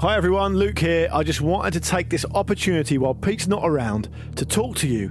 Hi everyone, Luke here. I just wanted to take this opportunity while Pete's not around to talk to you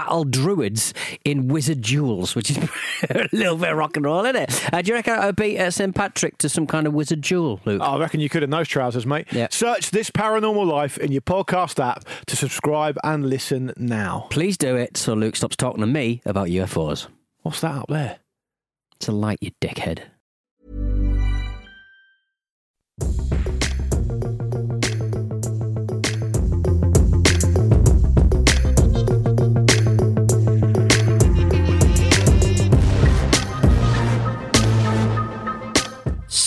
battle druids in wizard duels, which is a little bit of rock and roll, isn't it? Uh, do you reckon I would beat uh, St Patrick to some kind of wizard duel, Luke? I reckon you could in those trousers, mate. Yeah. Search this paranormal life in your podcast app to subscribe and listen now. Please do it so Luke stops talking to me about UFOs. What's that up there? It's a light, you dickhead.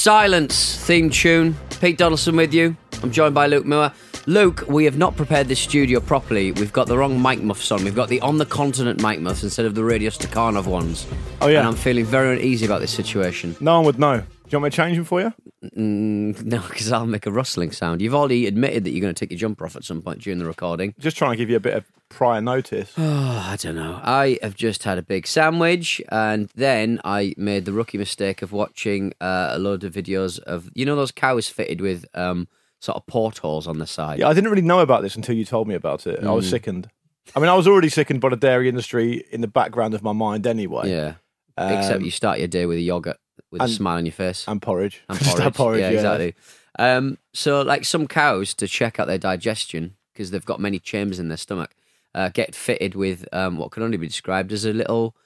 Silence theme tune. Pete Donaldson with you. I'm joined by Luke Moore. Luke, we have not prepared this studio properly. We've got the wrong mic muffs on. We've got the on the continent mic muffs instead of the Radio Stakhanov ones. Oh, yeah. And I'm feeling very uneasy about this situation. No one would know. Do you want me to change them for you? Mm, no, because I'll make a rustling sound. You've already admitted that you're going to take your jumper off at some point during the recording. Just trying to give you a bit of prior notice. Oh, I don't know. I have just had a big sandwich, and then I made the rookie mistake of watching uh, a load of videos of you know those cows fitted with um, sort of portholes on the side. Yeah, I didn't really know about this until you told me about it. I was sickened. I mean, I was already sickened by the dairy industry in the background of my mind anyway. Yeah. Except Um, you start your day with a yogurt with a and- smile on your face. And porridge. and porridge. porridge, yeah, yeah. exactly. Um, so, like some cows, to check out their digestion because they've got many chambers in their stomach, uh, get fitted with um, what can only be described as a little,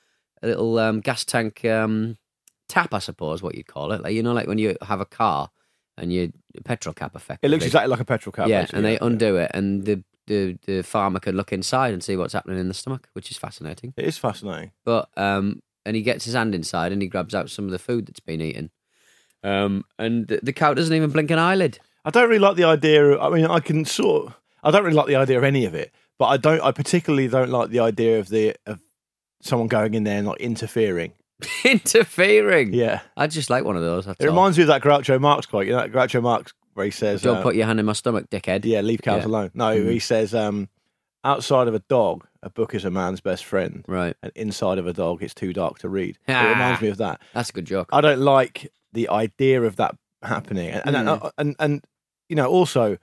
a little um, gas tank um, tap, I suppose, what you'd call it. Like you know, like when you have a car and you petrol cap effect. It looks exactly like a petrol cap. yeah, and they yeah. undo it, and the, the the farmer can look inside and see what's happening in the stomach, which is fascinating. It is fascinating. But um, and he gets his hand inside and he grabs out some of the food that's been eaten. Um, and the, the cow doesn't even blink an eyelid. I don't really like the idea. Of, I mean, I can sort. I don't really like the idea of any of it, but I don't. I particularly don't like the idea of the of someone going in there and like interfering. Interfering. Yeah, I just like one of those. It all. reminds me of that Groucho Marx quote. You know, that Groucho Marx where he says, Don't uh, put your hand in my stomach, dickhead. "Yeah, leave cows Yeah. alone." No, Mm. he says, um, "Outside of a dog, a book is a man's best friend, Right. and inside of a dog, it's too dark to read." Ah. It reminds me of that. That's a good joke. I don't like the idea of that happening, and and, Mm. and, and you know also.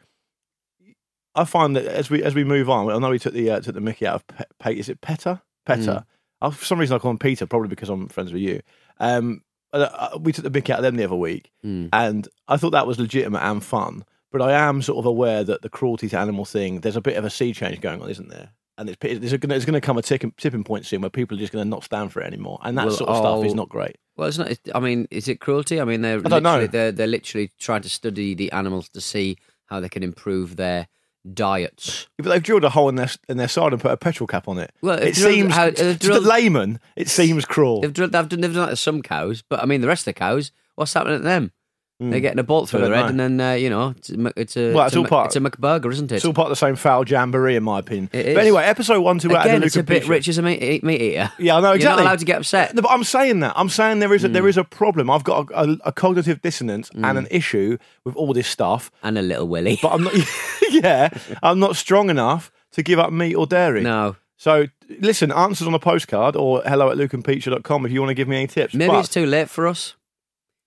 I find that as we as we move on, I know we took the uh, took the Mickey out of Pe- Pe- is it Petter Petter? Oh, for some reason I call him Peter, probably because I'm friends with you. Um, uh, we took the Mickey out of them the other week, Mm. and I thought that was legitimate and fun. But I am sort of aware that the cruelty to animal thing, there's a bit of a sea change going on, isn't there? And it's there's going there's to come a tipping, tipping point soon where people are just going to not stand for it anymore, and that Well, sort of stuff is oh, not great. Well, it's not. I mean, is it cruelty? I mean, they're I don't know. they're they're literally trying to study the animals to see how they can improve their diets. But they've drilled a hole in their in their side and put a petrol cap on it. Well, it they've drilled- seems to the layman, it seems cruel. They've done, they've done, they've done that to some cows, but I mean, the rest of the cows, what's happening to them? They're getting a bolt through. I their head, and then uh, you know, it's a, it's a, Well, it's, a, part- it's a McBurger, isn't it? It's all part of the same foul jamboree, in my opinion. It But anyway, episode one, two, out of Again, it's a bit rich as a meat, eat- meat eater. Yeah, I know exactly. You're not allowed to get upset. No, but I'm saying that. I'm saying there is a, Hmm. there is a problem. I've got a, a, a cognitive dissonance and an issue with all this stuff. And a little willy. But I'm not. yeah, I'm not strong enough to give up meat or dairy. no, So listen, answers on a postcard or hello at lukeandpeteshow.com if you want to give me any tips. maybe But it's too late for us.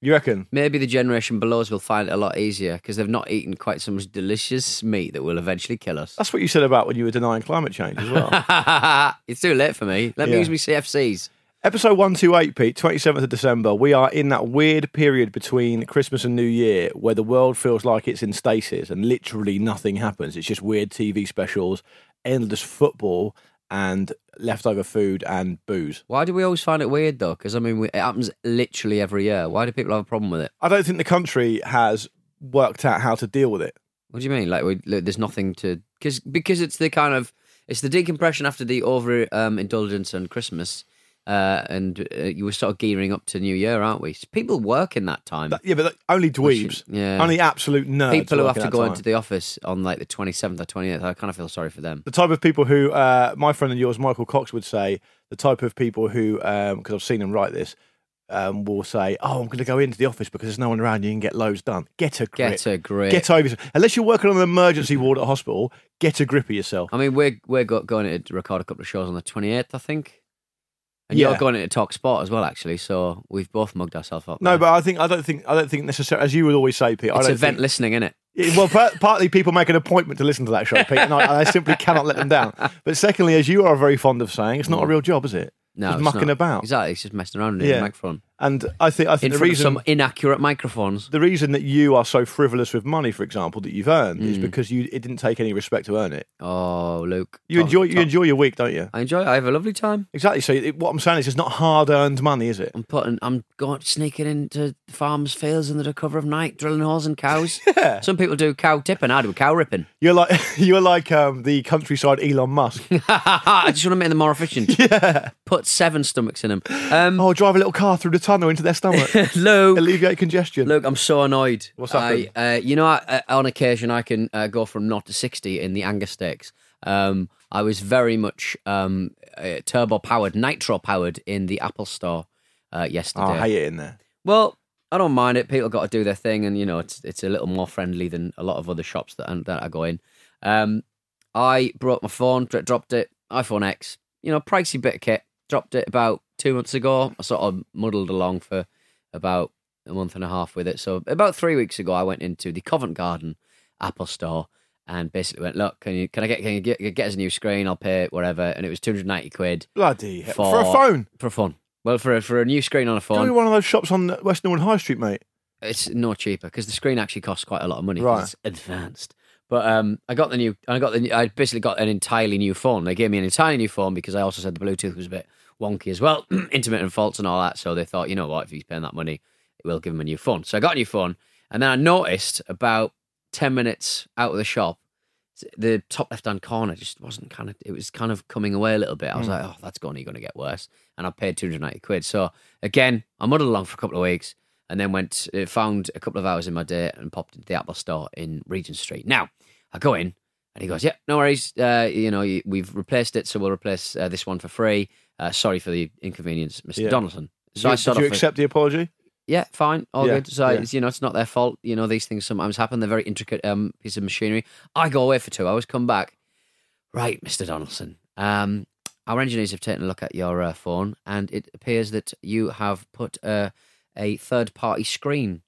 You reckon? Maybe the generation below us will find it a lot easier because they've not eaten quite so much delicious meat that will eventually kill us. That's what you said about when you were denying climate change as well. it's too late for me. Let me use my CFCs. Episode 128, Pete, 27th of December. We are in that weird period between Christmas and New Year where the world feels like it's in stasis and literally nothing happens. It's just weird TV specials, endless football, and leftover food and booze. Why do we always find it weird though? Because I mean, it happens literally every year. Why do people have a problem with it? I don't think the country has worked out how to deal with it. What do you mean? Like, we, like there's nothing to because because it's the kind of it's the decompression after the over um, indulgence and Christmas, uh, and uh, you were sort of gearing up to New Year, aren't we? People work in that time. But- yeah, but only dweebs. yeah. Only absolute nerds. People who have to go time. into the office on like the 27th or 28th, I kind of feel sorry for them. the type of people who uh, my friend and yours, Michael Cox, would say the type of people who, because I've seen him write this, um, will say, "Oh, I'm going to go into the office because there's no one around. You can get loads done. Get a grip. Get a grip. Get over yourself. Unless you're working on an emergency ward at a hospital, get a grip of yourself. I mean, we're we're go- going to record a couple of shows on the 28th, I think. And Yeah. you're going into Talk Sport as well, actually. So we've both mugged ourselves up. No, there. but I think I don't think I don't think necessarily, as you would always say, Pete. I it's don't event think, listening, isn't it? Yeah, Well, par- partly people make an appointment to listen to that show, Pete, and I, and I simply cannot let them down. But secondly, as you are very fond of saying, it's not a real job, is it? No, Just mucking not. about. Exactly, it's just messing around in Yeah. the microphone And I think I in think the front reason some inaccurate microphones. the reason that you are so frivolous with money, for example, that you've earned, Mm. is because you it didn't take any respect to earn it. Oh, Luke, You Talk- enjoy you enjoy your week, don't you? I enjoy. it. I have a lovely time. Exactly. So it, what I'm saying is, it's not hard earned money, is it? I'm putting. I'm going sneaking into farms' fields under the cover of night, drilling holes in cows. Yeah. Some people do cow tipping. I do cow ripping. You're like you're like um, the countryside Elon Musk. I just want to make them more efficient. yeah. Put seven stomachs in them. Um, Oh, drive a little car through the tunnel into their stomach, Luke, alleviate congestion. Look, I'm so annoyed. What's I, uh, you know, I, uh, on occasion I can uh, go from naught to sixty in the Angus stakes. Um, I was very much um, uh, turbo powered, nitro powered in the Apple Store uh, Oh, yesterday. I hate it in there. Well, I don't mind it. People got to do their thing, and you know, it's it's a little more friendly than a lot of other shops that that I go in. Um, I broke my phone, dropped it, iPhone X. You know, pricey bit of kit. Dropped it about two months ago. I sort of muddled along for about a month and a half with it. So about three weeks ago, I went into the Covent Garden Apple Store and basically went, "Look, can you can I get can you get, get us a new screen? I'll pay it, whatever." And it was two hundred ninety quid Bloody. For- for a phone. for fun. Well, for a, for a new screen on a Go phone, to one of those shops on West Norwood High Street, mate. it's no cheaper because the screen actually costs quite a lot of money. Right. It's advanced. But um, I got the new. I got the. new- I basically got an entirely new phone. They gave me an entirely new phone because I also said the Bluetooth was a bit wonky as well, intermittent faults and all that. So they thought, you know what, if he's paying that money, we'll give him a new phone. So I got a new phone, and then I noticed about ten minutes out of the shop, the top left hand corner just wasn't kind of. It was kind of coming away a little bit. I was like, oh, that's going to get worse. And I paid two hundred ninety quid. So again, I muddled along for a couple of weeks and then went uh, found a couple of hours in my day and popped into the Apple store in Regent Street. Now I go in and he goes, "Yeah, no worries. Uh, you know, we've replaced it, so we'll replace uh, this one for free. Uh, sorry for the inconvenience, Mr. Yeah. Donaldson." Did So you, I did you of accept the apology? yeah, fine, all Yeah, good. So yeah. it's, you know, it's not their fault. You know, these things sometimes happen. They're very intricate um, piece of machinery. I go away for two hours, come back. Right, Mr. Donaldson. Um, our engineers have taken a look at your uh, phone, and it appears that you have put uh, a third-party screen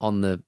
on the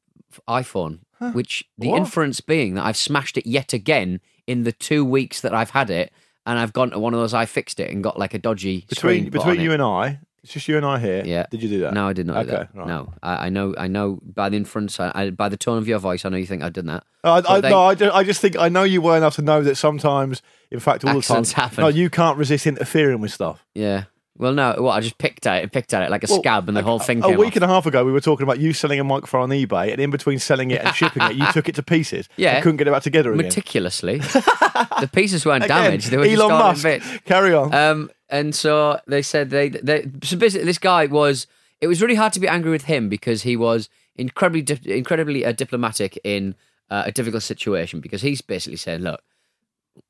iPhone, which the What? inference being that I've smashed it yet again in the two weeks that I've had it, and I've gone to one of those I fixed it and got like a dodgy Between screen between you it. and I, it's just you and I here. Yeah. Did you do that? No, I did not do Okay, that. right. No, I, I know. I know by the inference, I, I, by the tone of your voice, I know you think I've done that. I, I, they- no, I, ju- I just think I know you well enough to know that sometimes, in fact, all the time, happen. no, you can't resist interfering with stuff. Yeah. Well, no. What I just picked at it, picked at it like a Well, scab, and the whole thing A came week off. and a half ago, we were talking about you selling a microphone on eBay, and in between selling it and shipping it, you took it to pieces. Yeah. couldn't get it back together again. meticulously. the pieces weren't Again, damaged; they were Elon in Musk. Carry on. Um, and so they said they, they so basically this guy was. It was really hard to be angry with him because he was incredibly dip, incredibly uh, diplomatic in uh, a difficult situation because he's basically saying, look.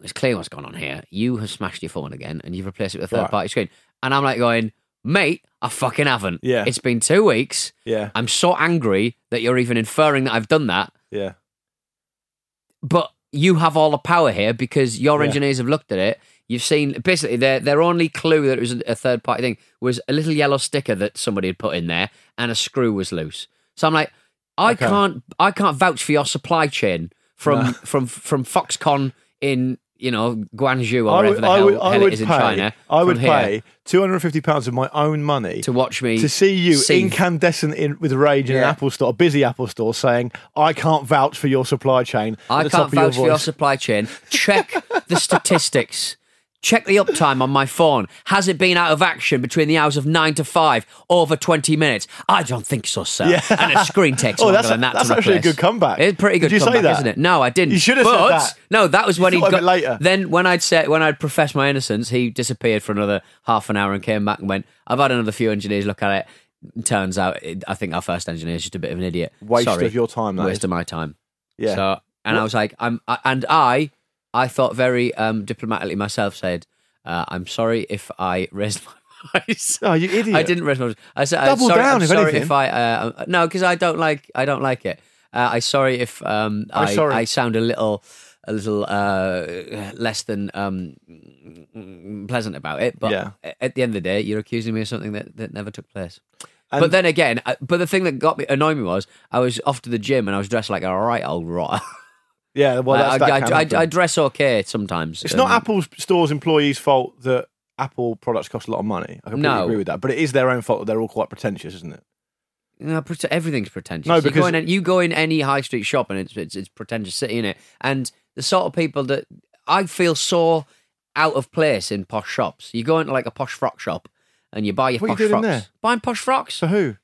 It's clear what's gone on here. You have smashed your phone again, and you've replaced it with a third Right. party screen. And I'm like going, mate, I fucking haven't. Yeah. It's been two weeks. yeah, I'm so angry that you're even inferring that I've done that. yeah. But you have all the power here because your Yeah. engineers have looked at it. You've seen basically their their only clue that it was a third party thing was a little yellow sticker that somebody had put in there and a screw was loose. So I'm like, I Okay. can't I can't vouch for your supply chain from from from Foxconn in you know, Guangzhou or I whatever would, the I hell, would, hell I it is in pay. China. I would pay two hundred and fifty pounds of my own money to watch me to see you incandescent in, with rage in an Yeah. Apple store, a busy Apple store, saying, "I can't vouch for your supply chain." at I the top can't of vouch for your voice. supply chain. Check the statistics. Check the uptime on my phone. Has it been out of action between the hours of nine to five over twenty minutes? I don't think so, sir. Yeah. And a screen takes Oh, longer that's than that. that's to actually a good comeback. It's a pretty good Did you say comeback, that? isn't it? No, I didn't. You should have said but, that. No, that was You when he got later. Then when I'd said when I'd professed my innocence, he disappeared for another half an hour and came back and went, "I've had another few engineers look at it." Turns out, it, I think our first engineer is just a bit of an idiot. Waste Sorry. of your time, Waste is. of my time. Yeah. So, and I was like, I'm, I, and I, I thought very um, diplomatically myself said, uh, I'm sorry if I raised my voice. Oh, you idiot! I didn't raise my voice. I said, Double I'm sorry, down, I'm if sorry anything. if I, uh, no, because I don't like, I don't like it. Uh, I sorry if um, I'm sorry. I sound a little, a little uh, less than um, pleasant about it. But Yeah. at the end of the day, you're accusing me of something that, that never took place. And- but then again, uh, but the thing that got me annoyed me was I was off to the gym and I was dressed like a right old rotter. Yeah, well, that's, I, that I, I. I dress okay sometimes. It's not Um, Apple stores' employees' fault that Apple products cost a lot of money. I completely No. agree with that, but it is their own fault that they're all quite pretentious, isn't it? No, everything's pretentious. No, you because- go in, you go in any high street shop and it's it's, it's pretentious city in it, and the sort of people that I feel so out of place in posh shops. You go into like a posh frock shop and you buy your What are you posh doing frocks. there? Buying posh frocks, So who?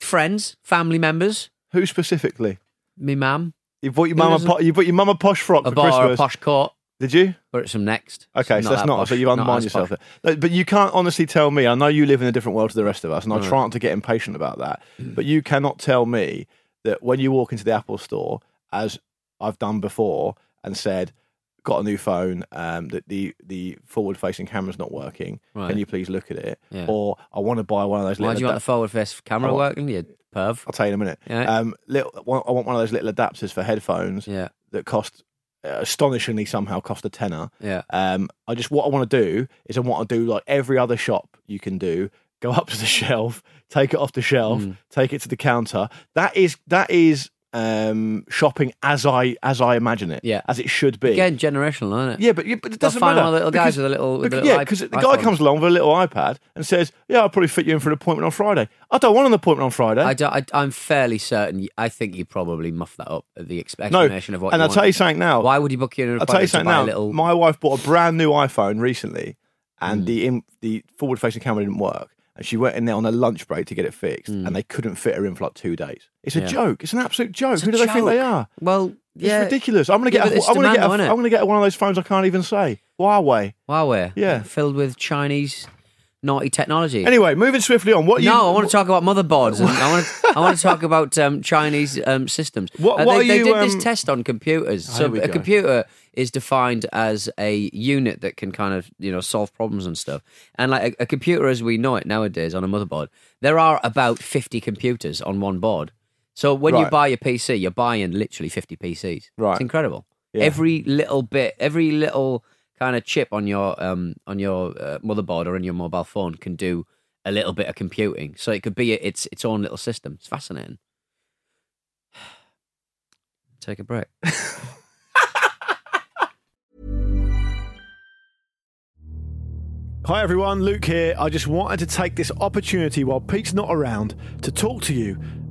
friends, family members, Who specifically? me mum. You bought your mama. doesn't- Po- you bought your mama posh frock I for her a Christmas. posh coat. Did you? But it's some next. Okay, so that's that not. posh. So you've Not undermined as yourself posh. there. No, But you can't honestly tell me. I know you live in a different world to the rest of us, and I try not to get impatient about that. Mm. But you cannot tell me that when you walk into the Apple store, as I've done before, and said, "Got a new phone. Um, that the the forward facing camera's not working. Right. Can you please look at it?" Yeah. Or I want to buy one of those. Why little do you want the forward face camera Oh. working? You perv. I'll tell you in a minute. Yeah. Um, little, I want I want one of those little adapters for headphones Yeah, that cost uh, astonishingly somehow cost a tenner. yeah. Um, I just what I want to do is I want to do like every other shop you can do. Go up to the shelf, take it off the shelf, Mm. take it to the counter. That is that is um, shopping as I as I imagine it. Yeah. as it should be. Again, generational, isn't it? Yeah, but, yeah, but it doesn't find matter. one of the little guys because- with a little, with because- little yeah, because the guy comes along with a little iPad and says, "Yeah, I'll probably fit you in for an appointment on Friday." I don't want an appointment on Friday. I don't, I, I'm fairly certain. I think you probably muffed that up at the ex- no, of what. and I'll tell you something now. Why would you book you in an I'll tell you appointment something now. little? My wife bought a brand new iPhone recently, and Mm. the in, the forward facing camera didn't work. And she went in there on a lunch break to get it fixed, Mm. and they couldn't fit her in for like two days. It's a Yeah. joke. It's an absolute joke. It's Who do they think they are? well, It's ridiculous. I'm gonna Yeah, get. a, I'm gonna get. demand, A? I'm gonna get one of those phones I can't even say. Huawei. Huawei, Yeah. filled with Chinese naughty technology. Anyway, moving swiftly on. What? Are you, no, I want to talk about motherboards. and I want to. I want to talk about um, Chinese um, systems. What- Uh, they, are they you, did um, this test on computers. Oh, so a go. computer is defined as a unit that can kind of you know solve problems and stuff. And like a, a computer as we know it nowadays on a motherboard, there are about fifty computers on one board. So when you buy your PC, you're buying literally fifty PCs. Right. It's incredible. Yeah. Every little bit, every little kind of chip on your um on your uh, motherboard or in your mobile phone can do a little bit of computing. So it could be its its own little system. It's fascinating. Take a break. Hi everyone, Luke here. I just wanted to take this opportunity while Pete's not around to talk to you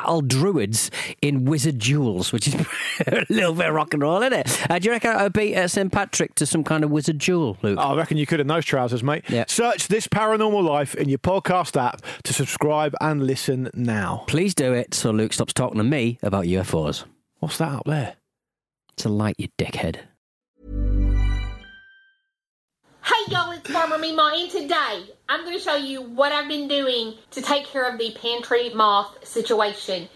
battle druids in wizard duels, which is a little bit of rock and roll, isn't it? Uh, do you reckon I would beat uh, St Patrick to some kind of wizard duel, Luke? I reckon you could in those trousers, mate. Yeah. Search This Paranormal Life in your podcast app to subscribe and listen now. Please do it so Luke stops talking to me about UFOs. What's that up there? It's a light, you dickhead. Hey y'all, it's Farmer Mima, and today I'm going to show you what I've been doing to take care of the pantry moth situation.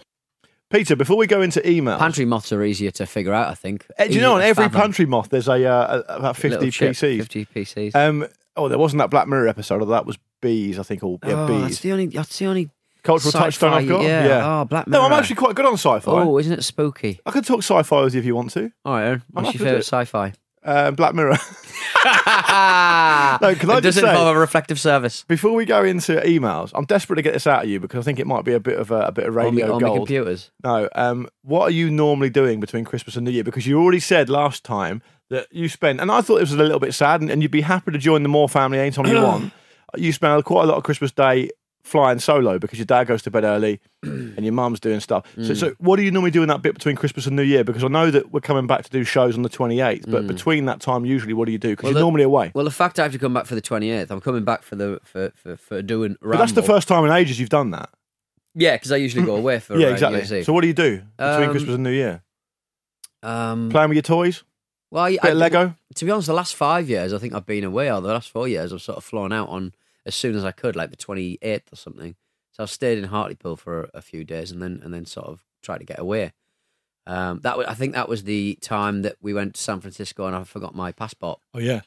Peter, before we go into emails, Pantry moths are easier to figure out, I think. Eh, do you know on to every fathom. pantry moth there's a uh, a- about 50 Little chip, PCs. 50 PCs. Um, oh, there wasn't that Black Mirror episode, or that was bees, I think, or yeah, oh, bees. that's the only. That's the only. Cultural sci-fi, touchstone I've got. Yeah. Oh, Black Mirror. No, I'm actually quite good on sci-fi. Oh, isn't it spooky? I could talk sci-fi with you if you want to. All right, Aaron. I'm What's happy your with favourite it. sci-fi? Uh, Black Mirror. no, can I it just doesn't say- involve a reflective service. Before we go into emails, I'm desperate to get this out of you because I think it might be a bit of a, a bit of On, radio on my gold. computers. No, um, what are you normally doing between Christmas and New Year? Because you already said last time that you spent, and I thought it was a little bit sad, and, and you'd be happy to join the Moore family anytime you want. You spend quite a lot of Christmas Day flying solo because your dad goes to bed early and your mum's doing stuff. So, Mm. so what do you normally do in that bit between Christmas and New Year? Because I know that we're coming back to do shows on the 28th, but between that time, usually, what do you do? Because Mm. You're the- normally away. Well, the fact I have to come back for the 28th, I'm coming back for the for for, for doing. but that's the first time in ages you've done that. Yeah, because I usually go away for yeah, uh, exactly. New Year's Eve. So what do you do between Um, Christmas and New Year? um, Playing with your toys? well, I, Bit I, of Lego? To be honest, the last five years, I think I've been away. Or the last four years, I've sort of flown out on as soon as I could, like the 28th or something. So I stayed in Hartlepool for a, a few days, and then and then sort of tried to get away. Um, that was, I think that was the time that we went to San Francisco, and I forgot my passport. Oh, yeah.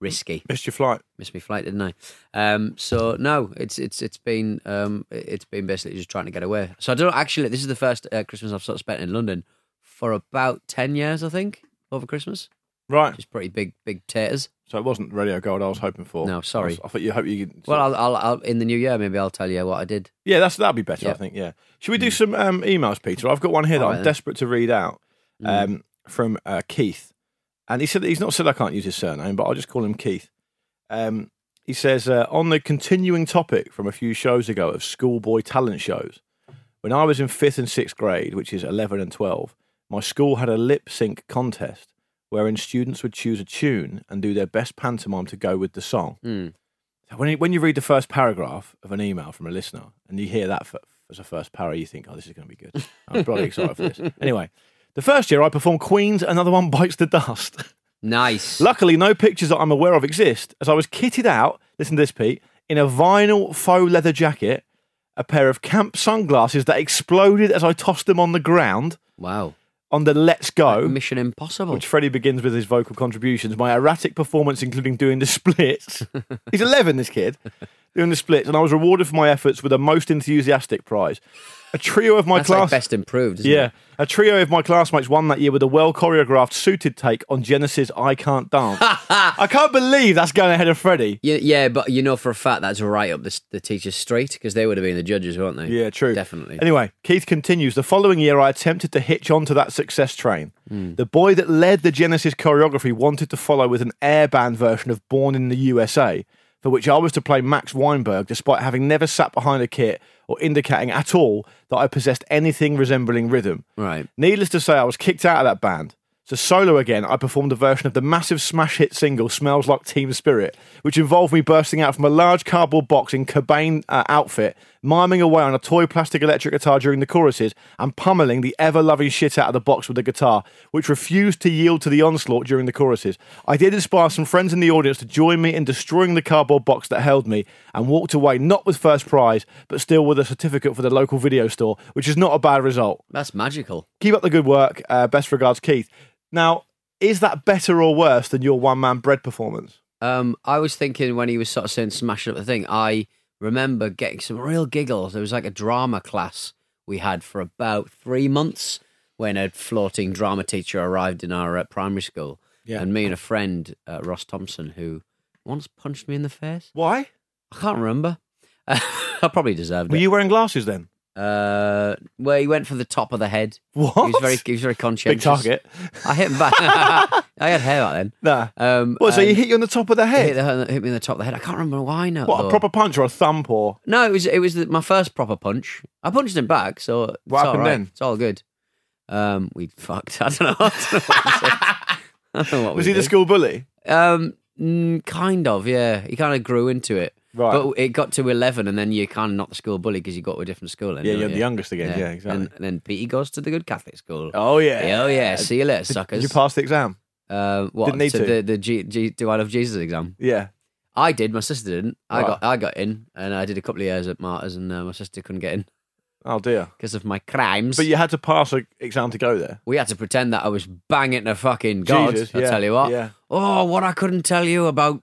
Risky, Missed your flight. missed my flight, didn't I? Um, so no, it's it's it's been um, it's been basically just trying to get away. So I don't actually. This is the first uh, Christmas I've sort of spent in London for about ten years, I think, over Christmas. Right. Just pretty big big taters. So it wasn't radio gold I was hoping for. No, sorry. I, was- I thought you hope you. could- Well, I'll, I'll, I'll in the new year maybe I'll tell you what I did. yeah, that's that'd be better. I Mm. think. Yeah. Should we do some um, emails, Peter? I've got one here that All I'm then. Mm. desperate to read out um, from uh, Keith, and he said that he's not said I can't use his surname, but I'll just call him Keith. Um, he says uh, on the continuing topic from a few shows ago of schoolboy talent shows. When I was in fifth and sixth grade, which is eleven and twelve, my school had a lip sync contest wherein students would choose a tune and do their best pantomime to go with the song. Mm. When you, when you read the first paragraph of an email from a listener and you hear that for, as a first para, you think, oh, this is going to be good. I'm probably excited for this. Anyway, the first year I performed Queen's Another One Bites the Dust. Nice. Luckily, no pictures that I'm aware of exist, as I was kitted out, listen to this, Pete, in a vinyl faux leather jacket, a pair of camp sunglasses that exploded as I tossed them on the ground Wow. On the Let's Go. Mission Impossible. which Freddie begins with his vocal contributions. My erratic performance, including doing the splits. He's 11, this kid, doing the splits, and I was rewarded for my efforts with a most enthusiastic prize. A trio of my That's like class. best improved. Isn't yeah, It? a trio of my classmates won that year with a well choreographed suited take on Genesis I Can't Dance. I can't believe that's going ahead of Freddie. Yeah, yeah, but you know for a fact that's right up the, the teacher's street because they would have been the judges, weren't they? Yeah, true. Definitely. Anyway, Keith continues. The following year, I attempted to hitch onto that success train. Hmm. The boy that led the Genesis choreography wanted to follow with an air band version of Born in the USA, for which I was to play Max Weinberg, despite having never sat behind a kit or indicating at all that I possessed anything resembling rhythm. Right. Needless to say, I was kicked out of that band. So, solo again, I performed a version of the massive smash hit single Smells Like Teen Spirit, which involved me bursting out from a large cardboard box in Cobain uh, outfit, miming away on a toy plastic electric guitar during the choruses, and pummeling the ever loving shit out of the box with the guitar, which refused to yield to the onslaught during the choruses. I did inspire some friends in the audience to join me in destroying the cardboard box that held me, and walked away not with first prize, but still with a certificate for the local video store, which is not a bad result. That's magical. Keep up the good work. Uh, best regards, Keith. Now, is that better or worse than your one man bread performance? Um, I was thinking when he was sort of saying smashing up the thing, I remember getting some real giggles. There was like a drama class we had for about three months when a floating drama teacher arrived in our uh, primary school. Yeah. And me and a friend, uh, Ross Thompson, who once punched me in the face. Why? I can't remember. I probably deserved it. Were it. you wearing glasses then? Uh, well, he went for the top of the head. What? He was very, he was very Big target. I hit him back. I had hair back then. Nah. Um, What? So he hit you on the top of the he head? hit, the, hit me in the top of the head. I can't remember why now. what? though. A proper punch or a thump or? No, it was it was the, my first proper punch. I punched him back, so it's What all happened right. then? It's all good. Um, we fucked. I don't know. I don't know what, we. I don't know what Was he the school bully? Um, mm, kind of. Yeah, he kind of grew into it. Right. But it got to eleven, and then you're kind of not the school bully because you got to a different school. Then, Yeah, you're you? the youngest again. Yeah, exactly. And, and then Petey goes to the good Catholic school. oh yeah. Oh yeah, see you later, Did- suckers. Did you pass the exam? Uh, what? Didn't need to. The, the G, G, Do I Love Jesus exam? Yeah. I did. My sister didn't. I Right. got I got in, and I did a couple of years at Martyrs, and uh, my sister couldn't get in Oh dear. because of my crimes. But you had to pass an exam to go there. we had to pretend that I was banging the fucking God. Jesus, I yeah, tell you what. yeah. Oh, what I couldn't tell you about.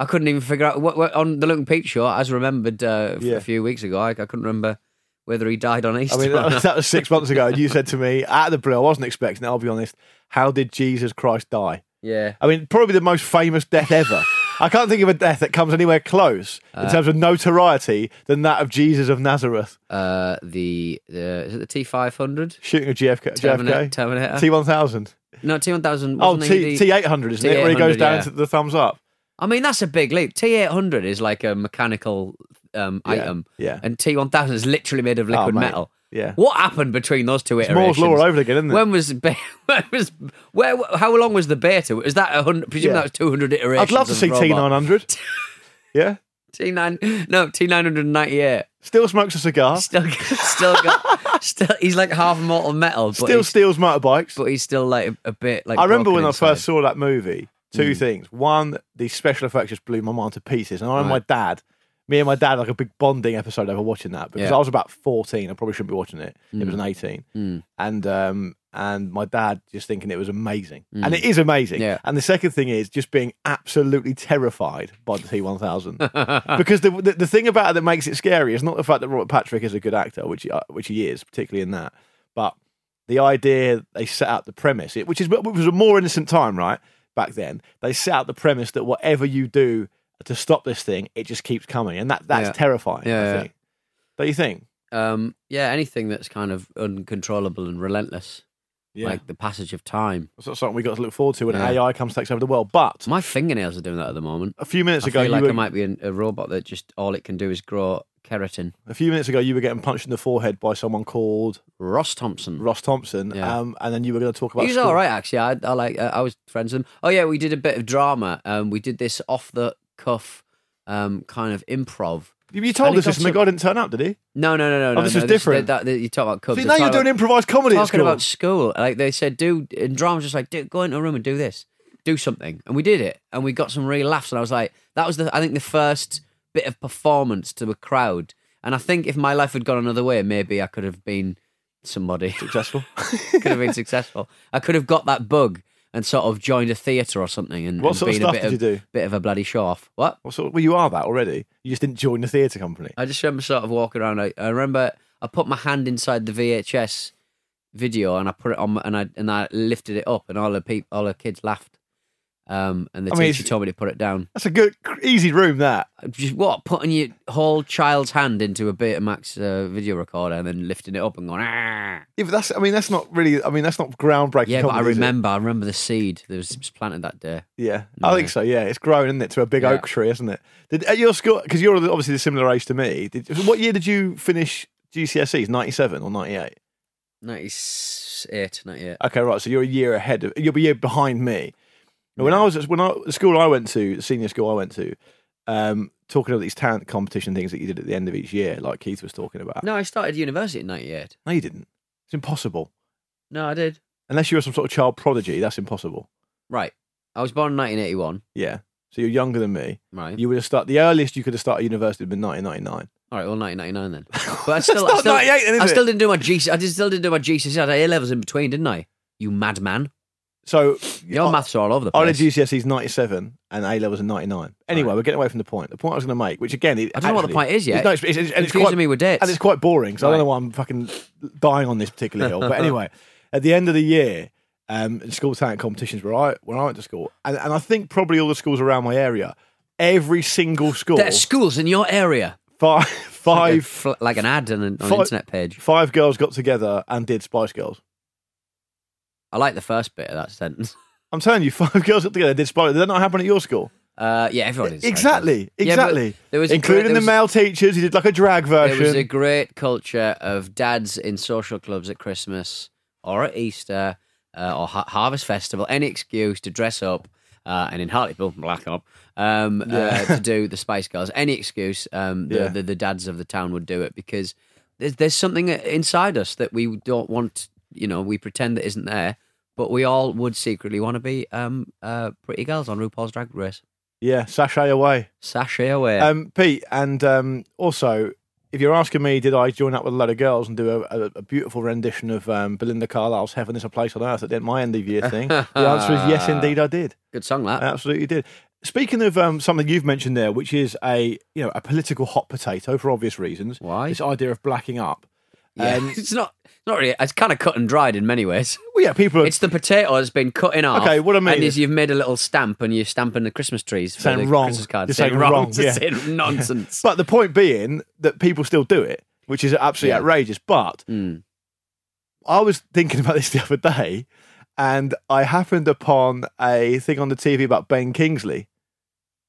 I couldn't even figure out what, what on the Luke and Pete show, as remembered uh, Yeah. a few weeks ago. I, I couldn't remember whether he died on I Easter. mean, that that was six months ago, and you said to me, out of the blue, I wasn't expecting it, I'll be honest. How did Jesus Christ die? yeah. I mean, probably the most famous death ever. I can't think of a death that comes anywhere close in Uh, terms of notoriety than that of Jesus of Nazareth. Uh, the the is it the T five hundred Shooting a JFK, Terminator? JFK. Terminator? T1000. no T one thousand. Oh, T, T800, isn't it? Where he goes down yeah. to the thumbs up. I mean, that's a big leap. T eight hundred is like a mechanical um, Yeah, item, yeah. and T one thousand is literally made of Oh, liquid mate. metal. Yeah. What happened between those two It's iterations? Moore's Law all over again, isn't it? When was be- when was where? How long was the beta? Was that a hundred? Presume Yeah. that was two hundred iterations. I'd love to see. T900. yeah. T nine. No, T nine hundred ninety eight. Still smokes a cigar. Still, still got. Still, he's like half mortal metal, but Still steals motorbikes. but he's still like a, a bit like. I remember when I first saw that movie, two Mm. things. One, the special effects just blew my mind to pieces. And I Right. my dad, me and my dad, like a big bonding episode over watching that because Yeah. I was about 14. I probably shouldn't be watching it. It was an 18. Mm. And, um, and my dad just thinking it was amazing. Mm. And it is amazing. Yeah. And the second thing is just being absolutely terrified by the T1000. because the, the the thing about it that makes it scary is not the fact that Robert Patrick is a good actor, which he, uh, which he is, particularly in that, but the idea they set out the premise, it- which is which was a more innocent time, right? Back then, they set out the premise that whatever you do to stop this thing, it just keeps coming, and that that's Yeah. terrifying. Yeah, I yeah. think. Don't you think? Um, yeah, anything that's kind of uncontrollable and relentless, like the passage of time. That's not something we got to look forward to when Yeah. AI comes takes over the world. But My fingernails are doing that at the moment. a few minutes I ago, you like were, I might be an, a robot that just all it can do is grow keratin. a few minutes ago you were getting punched in the forehead by someone called Ross Thompson. Ross Thompson, Yeah. um, and then you were going to talk about. He was school. all right, actually. I, I like. Uh, I was friends with him. Oh yeah, we did a bit of drama. Um, we did this off the cuff, um, kind of improv. You told us this, and the guy didn't turn up, did he? No, no, no, no. Oh, no, this no, was different. That, that, you talk about cubs. See, now you're doing improvised comedy at talking about school. Like they said, do in drama, just like do, go into a room and do this, do something, and we did it, and we got some real laughs. And I was like, that was the I think the first bit of performance to a crowd. And I think if my life had gone another way, maybe I could have been somebody, Successful. could have been successful. I could have got that bug and sort of joined a theatre or something, and, What and sort of been stuff a bit did of you do? bit of a bloody show off. What? What sort of, well, you are that already. You just didn't join the theatre company. I just remember sort of walking around. I, I remember I put my hand inside the VHS video and I put it on my, and I and I lifted it up and all the people, all the kids laughed. Um, and the I mean, teacher told me to put it down. That's a good, easy room. That Just what putting your whole child's hand into a Betamax uh, video recorder and then lifting it up and going. Ah. yeah, but that's. I mean, that's not really. I mean, that's not groundbreaking. Yeah, but I comedy, is it? remember. I remember the seed that was planted that day. Yeah, I think so. Yeah, it's grown, isn't it, to a big Yeah. oak tree, isn't it? Did at your school? Because you're obviously the similar age to me. Did, what year did you finish GCSEs? Ninety seven or ninety eight? 98, 98. Okay, right. So you're a year ahead of. You're a year behind me. When I was at- when I the school I went to, the senior school I went to, um, talking about these talent competition things that you did at the end of each year, like Keith was talking about. No, I started university in 98. No, you didn't. It's impossible. No, I did. Unless you were some sort of child prodigy, that's impossible. Right. I was born in 1981. Yeah. So you're younger than me. Right. You would have started. The earliest you could have started university would have been 1999. All right, well, 1999 then. But I still, I still, 98 then, I still didn't do my GC. I still didn't do my GCSE. I had A levels in between, didn't I? You madman. So Your I- maths are all over the place. I did. GCSEs 97 and A levels in 99. Anyway, we're getting away from the point. The point I was going to make, which again, I don't know what the point is yet. No, it's, it's, it's, quite, me with dates. And it's quite boring, so I don't know why I'm fucking dying on this particular hill. But anyway, at the end of the year, um, school talent competitions where I when I went to school, and, and I think probably all the schools around my area, every single school, There's schools in your area. five, Like, a five, like an ad on an, on Five- internet page. five girls got together and did Spice Girls. I like the first bit of that sentence. I'm telling you, five girls got together did Spice. Did that not happen at your school? Uh, yeah, everyone is. Exactly, Yeah, but exactly. there was a including great- there the was- male teachers he did like a drag version. There version. was a great culture of dads in social clubs at Christmas or at Easter uh, or ha- Harvest Festival, any excuse to dress up. Uh, and in Hartlepool, black up, um, uh, to do the Spice Girls. Any excuse, um, the, Yeah. the, the dads of the town would do it because there's, there's something inside us that we don't want, you know, we pretend that isn't there, but we all would secretly want to be um, uh, pretty girls on RuPaul's Drag Race. yeah, sashay away. Sashay away. Um, Pete, and um, also, if you're asking me, did I join up with a load of girls and do a, a, a beautiful rendition of um, Belinda Carlisle's "Heaven Is a Place on Earth" at the my end of year thing? the answer is yes, indeed, I did. Good song, that. I absolutely did. Speaking of um, something you've mentioned there, which is a you know a political hot potato for obvious reasons. Why? This idea of blacking up. Yeah. Um, it's not. Not really. It's kind of cut and dried in many ways. well, yeah, people are It's the potato that's been cut in half. Okay, what I mean and is- is you've made a little stamp and you're stamping the Christmas trees for Saying the wrong. Christmas cards. You're saying, saying wrong. yeah. saying nonsense. But the point being that people still do it, which is absolutely Yeah. outrageous. But Mm. I was thinking about this the other day, and I happened upon a thing on the TV about Ben Kingsley,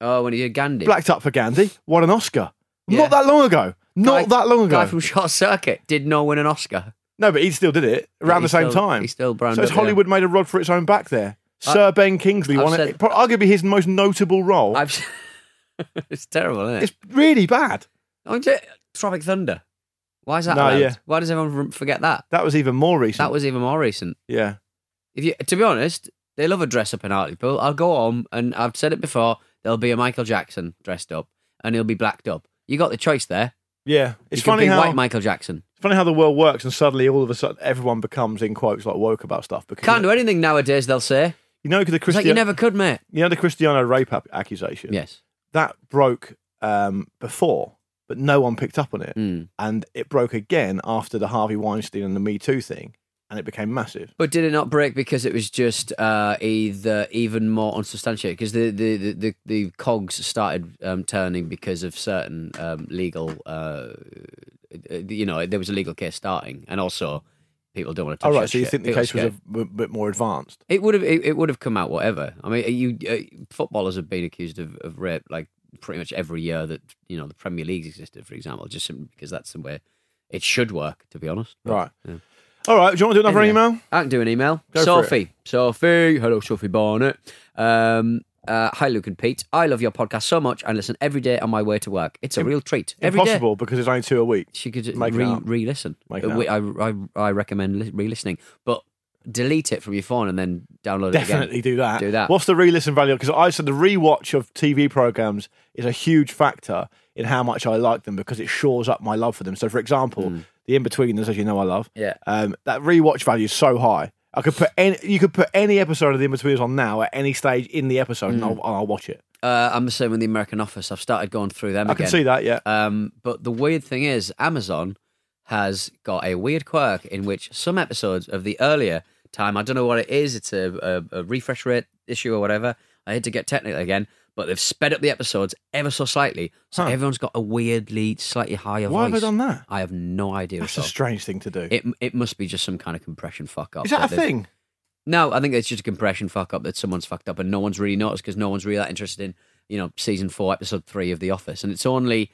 Oh, when he did Gandhi. blacked up for Gandhi, won an Oscar. Yeah. Not that long ago. Not Guy- that long ago. Guy from Short Circuit did not win an Oscar. no, but he still did it around He the same still- time. He still browned So it's up, yeah. Hollywood made a rod for its own back there. Sir Ben Kingsley I've won said- it. Arguably his most notable role. It's terrible, isn't it? It's really bad. Oh, is it? Tropic Thunder. Why is that No, yeah. Why does everyone forget that? That was even more recent. That was even more recent. yeah. If you, to be honest, they love a dress up in Hartlepool. I'll go home and I've said it before. There'll be a Michael Jackson dressed up, and he'll be blacked up. You got the choice there. Yeah. It's funny how white Michael Jackson. It's funny how the world works, and suddenly all of a sudden everyone becomes in quotes like woke about stuff because Can't do anything nowadays. They'll say you know the like you never could, mate. you know the Cristiano rape ap- accusation. Yes. that broke um, before, but no one picked up on it, Mm. and it broke again after the Harvey Weinstein and the Me Too thing, and it became massive. But did it not break because it was just uh, either even more unsubstantiated? Because the, the, the, the, the cogs started um, turning because of certain um, legal, uh, you know, there was a legal case starting, and also people don't want to touch All right, that so you shit. think the People case was a bit more advanced? It would have it, it would have come out whatever. I mean, you uh, footballers have been accused of, of rape like pretty much every year that you know the Premier League existed, for example, just simply because that's the way it should work. To be honest, Right. yeah. All right. Do you want to do another email? I can do an email. Go for Sophie, Sophie, hello, Sophie Barnett. Um, uh, hi, Luke and Pete. I love your podcast so much and listen every day on my way to work. It's a real treat. Every day. Impossible because it's only two a week. She could Make it re, up. re-listen. Make it I, I, I recommend li- re-listening, but delete it from your phone and then download it Definitely again. do that. Do that. What's the re-listen value? Because I said the rewatch of TV programs is a huge factor in how much I like them because it shores up my love for them. So, for example, the In-Betweeners, as you know, I love. Yeah. Um, that rewatch value is so high. I could put any. You could put any episode of the In-Betweeners on now at any stage in the episode, and I'll, Hmm. I'll watch it. Uh, I'm the same with the American Office. I've started going through them I again. can see that. Yeah. Um, but the weird thing is, Amazon has got a weird quirk in which some episodes of the earlier time, I don't know what it is, it's a, a, a refresh rate issue or whatever. I had to get technical again, but they've sped up the episodes ever so slightly, so Huh. everyone's got a weirdly slightly higher Why voice. have they done that? I have no idea. That's at a all. strange thing to do. It it must be just some kind of compression fuck up. Is that a they've- thing? No, I think it's just a compression fuck up that someone's fucked up and no one's really noticed because no one's really that interested in you know season four, episode three of The Office, and it's only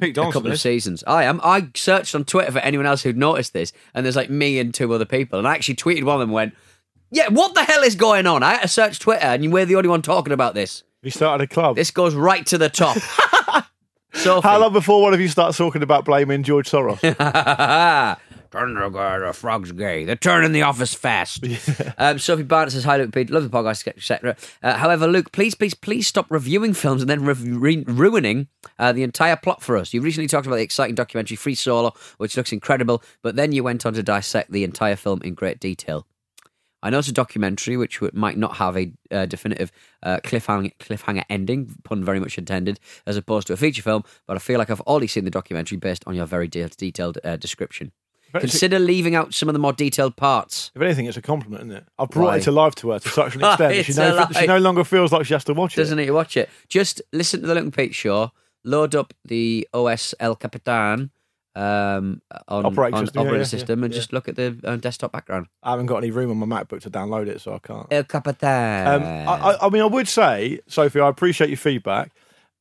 Pete a couple of seasons. I am. I searched on Twitter for anyone else who'd noticed this, and there's like me and two other people. And I actually tweeted one of them and went, "Yeah, what the hell is going on?" I had to search Twitter, and we're the only one talking about this. You started a club. This goes right to the top. Sophie. How long before one of you starts talking about blaming George Soros? Turn the, guy, the frog's gay. They're turning the office fast. um, Sophie Barnett says, Hi, Luke Pete. Love the podcast, etc. Uh, however, Luke, please, please, please stop reviewing films and then re- re- ruining uh, the entire plot for us. You recently talked about the exciting documentary Free Solo, which looks incredible, but then you went on to dissect the entire film in great detail. I know it's a documentary, which might not have a uh, definitive uh, cliffhanger, cliffhanger ending, pun very much intended, as opposed to a feature film. But I feel like I've already seen the documentary based on your very de- detailed uh, description. But Consider leaving out some of the more detailed parts. If anything, it's a compliment, isn't it? I've brought Why? it to life to her to such an extent. she, no, she no longer feels like she has to watch it. Doesn't need to watch it. Just listen to the and Pete show. Load up the OS El Capitan um, on Operating on system, operating yeah, system and yeah. just look at the uh, desktop background. I haven't got any room on my MacBook to download it, so I can't. El Capitan. Um, I, I, I mean, I would say, Sophie, I appreciate your feedback.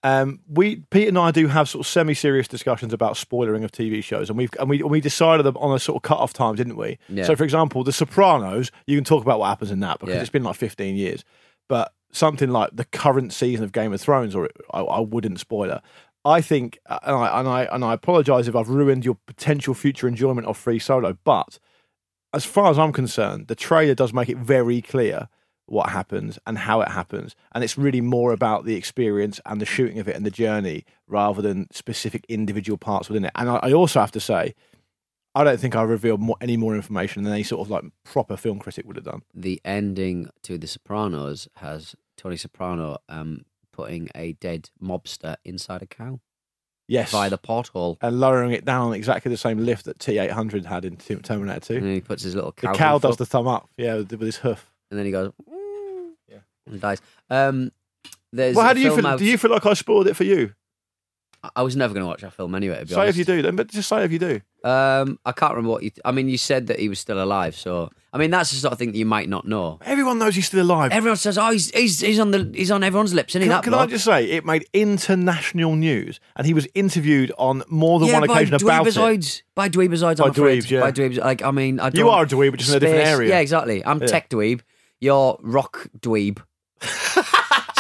Um, we, Pete and I, do have sort of semi-serious discussions about spoilering of TV shows, and we've and we we decided them on a sort of cut-off time, didn't we? Yeah. So, for example, The Sopranos, you can talk about what happens in that because Yeah. it's been like 15 years. But something like the current season of Game of Thrones, or I, I wouldn't spoil it. I think, uh, and I and I and I apologise if I've ruined your potential future enjoyment of Free Solo, but as far as I'm concerned, the trailer does make it very clear what happens and how it happens. And it's really more about the experience and the shooting of it and the journey rather than specific individual parts within it. And I, I also have to say, I don't think I revealed more, any more information than any sort of like proper film critic would have done. the ending to The Sopranos has Tony Soprano um, putting a dead mobster inside a cow Yes. via the porthole. and lowering it down on exactly the same lift that T800 had in Terminator 2. And he puts his little cow. The cow. does up, the thumb up, yeah, with with his hoof. and then he goes, Yeah. and dies. Um, there's Well, how do you feel? out- Do you feel like I spoiled it for you? I was never going to watch that film anyway. To be Say honest. if you do, then, but just say if you do. Um, I can't remember what you. I mean, you said that he was still alive, so I mean that's the sort of thing that you might not know. Everyone knows he's still alive. Everyone says, "Oh, he's he's, he's on the he's on everyone's lips, isn't he?" Can, that can I bloke? just say, it made international news, and he was interviewed on more than yeah, one by occasion about it. By Dweebazoids, By I'm afraid. dweebs, yeah. By dweebs. Like, I mean, I don't, You are a dweeb, but just in a different area. Yeah, exactly. I'm tech dweeb. You're rock dweeb.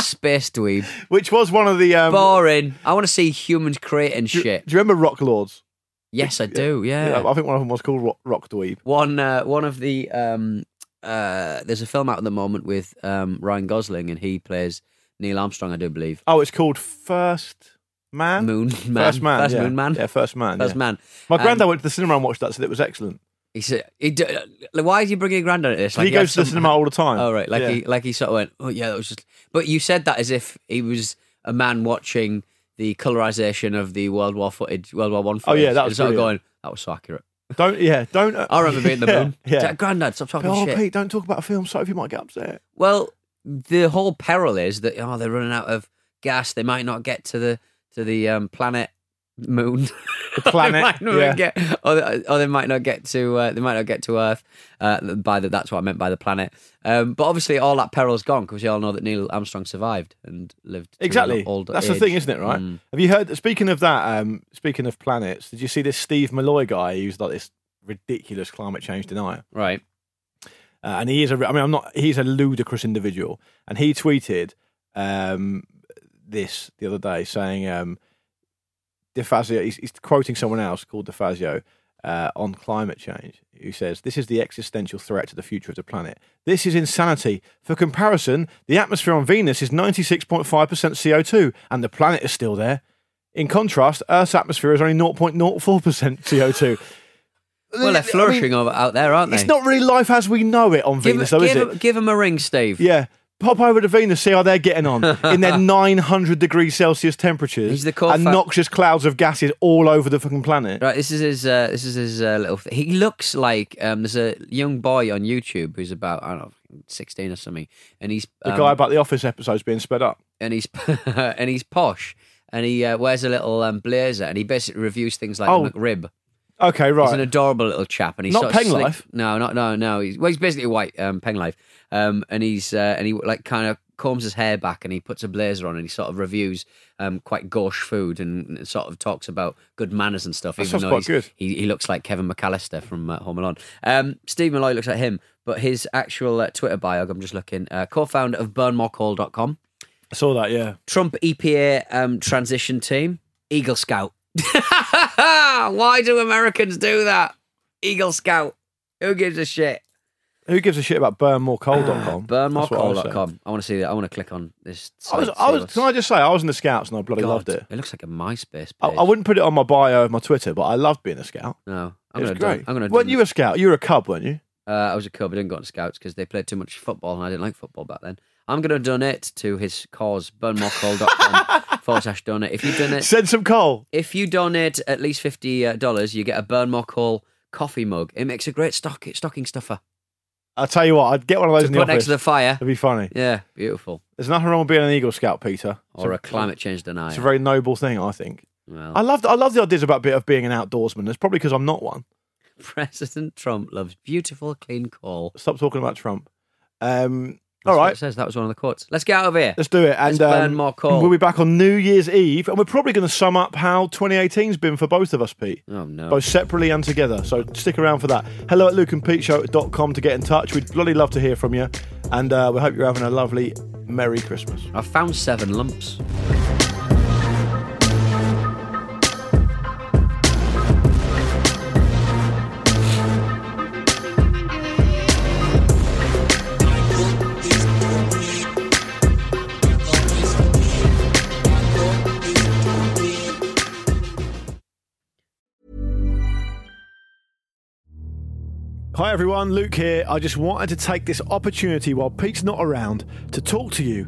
Space dweeb. Which was one of the. Um, Boring. I want to see humans creating shit. do you remember Rock Lords? Yes, I do. Yeah. I think one of them was called Rock, Rock Dweeb. One uh, one of the um, uh, there's a film out at the moment with um, Ryan Gosling and he plays Neil Armstrong, I do believe. Oh, it's called First Man? Moon Man. First Man. First yeah. Moon Man. Yeah, First Man. First yeah. Man. My Um, granddad went to the cinema and watched that, said it was excellent. He said, he d- like, "Why is he bringing your granddad at this?" Like he goes to the cinema all the time. Oh right, like Yeah. he like he sort of went, "Oh yeah, that was just." But you said that as if he was a man watching the colorization of the World War footage, World War One footage. Oh yeah, that was sort of going. That was so accurate. Don't, yeah, don't. Uh, I remember being in the moon. Yeah. Like, Granddad, stop talking oh, shit. Pete, don't talk about a film, so if you might get upset. Well, the whole peril is that oh, they're running out of gas. They might not get to the to the um, planet moon. The planet, they yeah. get, or, they, or they might not get to. Uh, they might not get to Earth. Uh, by the, that's what I meant by the planet. Um, but obviously, all that peril's gone because we all know that Neil Armstrong survived and lived to Exactly. Old That's age. the thing, isn't it? Right? Mm. Have you heard? Speaking of that, um, speaking of planets, did you see this Steve Milloy guy? Who's like this ridiculous climate change denier, Right. uh, and he is a. I mean, I'm not. He's a ludicrous individual, and he tweeted um, this the other day, saying, um, "DeFazio." He's, he's quoting someone else called DeFazio. Uh, on climate change, who says this is the existential threat to the future of the planet. This is insanity. For comparison, the atmosphere on Venus is 96.5% CO2, and the planet is still there. In contrast, Earth's atmosphere is only 0.04% CO2. Well, they're flourishing over out there, aren't they? It's not really life as we know it on Give, Venus, though, give, is him- it? give him a ring, Steve. Yeah. Pop over to Venus, see how they're getting on in their 900 degrees Celsius temperatures He's the and co-found- noxious clouds of gases all over the fucking planet. Right, this is his. Uh, this is his uh, little. Th- he looks like um, there's a young boy on YouTube who's about I don't know, sixteen or something, and he's The um, guy about the Office episodes being sped up. and he's and he's posh, and he uh, wears a little um, blazer, and he basically reviews things like Oh, McRib. Okay, right. He's an adorable little chap, and he's Not sort of Peng slick- Life? No, not no, no. He's well, he's basically a white um, Peng Life, um, and he's uh, and he like kind of combs his hair back, and he puts a blazer on, and he sort of reviews um, quite gauche food, and sort of talks about good manners and stuff. That even sounds though quite he's- good. He, he looks like Kevin McAllister from uh, Home Alone. Um, Steve Milloy looks like him, but his actual uh, Twitter bio, I'm just looking, uh, co-founder of BurnMoreCoal.com. I saw that, yeah. Trump EPA um, transition team, Eagle Scout. Why do Americans do that? Eagle Scout. Who gives a shit? Who gives a shit about burnmorecoal.com? That's what I was saying. Burnmorecoal.com. I want to see that. I want to click on this. I was, I was, can I just say, I was in the Scouts and I bloody God, loved it. It looks like a MySpace I, page. I wouldn't put it on my bio of my Twitter, but I loved being a Scout. No, It I'm was gonna great. Do, I'm gonna. weren't do- you a Scout? You were a Cub, weren't you? Uh, I was a cub. I didn't go to scouts because they played too much football, and I didn't like football back then. I'm going to donate to his cause, burnmorecoal.com forward slash donate. If you donate, Send some coal. if you donate at least fifty uh, dollars, you get a Burn More Coal coffee mug. It makes a great stock stocking stuffer I'll tell you what, I'd get one of those to in the put next office. to the fire. It'd be funny. Yeah, beautiful. There's nothing wrong with being an Eagle Scout, Peter. It's Or a climate change denier. It's a very noble thing, I think. well, I love I love the ideas about bit of being an outdoorsman. It's probably because I'm not one. President Trump loves beautiful, clean coal. Stop talking about Trump. Um, That's all it says that was one of the quotes. Let's get out of here. let's do it. And Let's burn um, more coal. We'll be back on New Year's Eve, and we're probably going to sum up how 2018's been for both of us, Pete. Oh no. both separately and together. So stick around for that. Hello at lukeandpeteshow.com to get in touch. We'd bloody love to hear from you. And uh, we hope you're having a lovely Merry Christmas. I found seven lumps. Hi everyone, Luke here. I just wanted to take this opportunity while Pete's not around to talk to you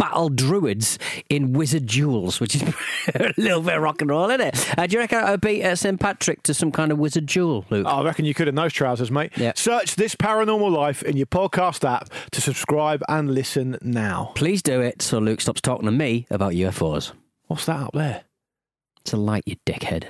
battle druids in wizard duels, which is a little bit of rock and roll, isn't it? Uh, do you reckon I would beat uh, St Patrick to some kind of wizard duel, Luke? I reckon you could in those trousers, mate. Yeah. Search this paranormal life in your podcast app to subscribe and listen now. Please do it so Luke stops talking to me about UFOs. What's that up there? It's a light, you dickhead.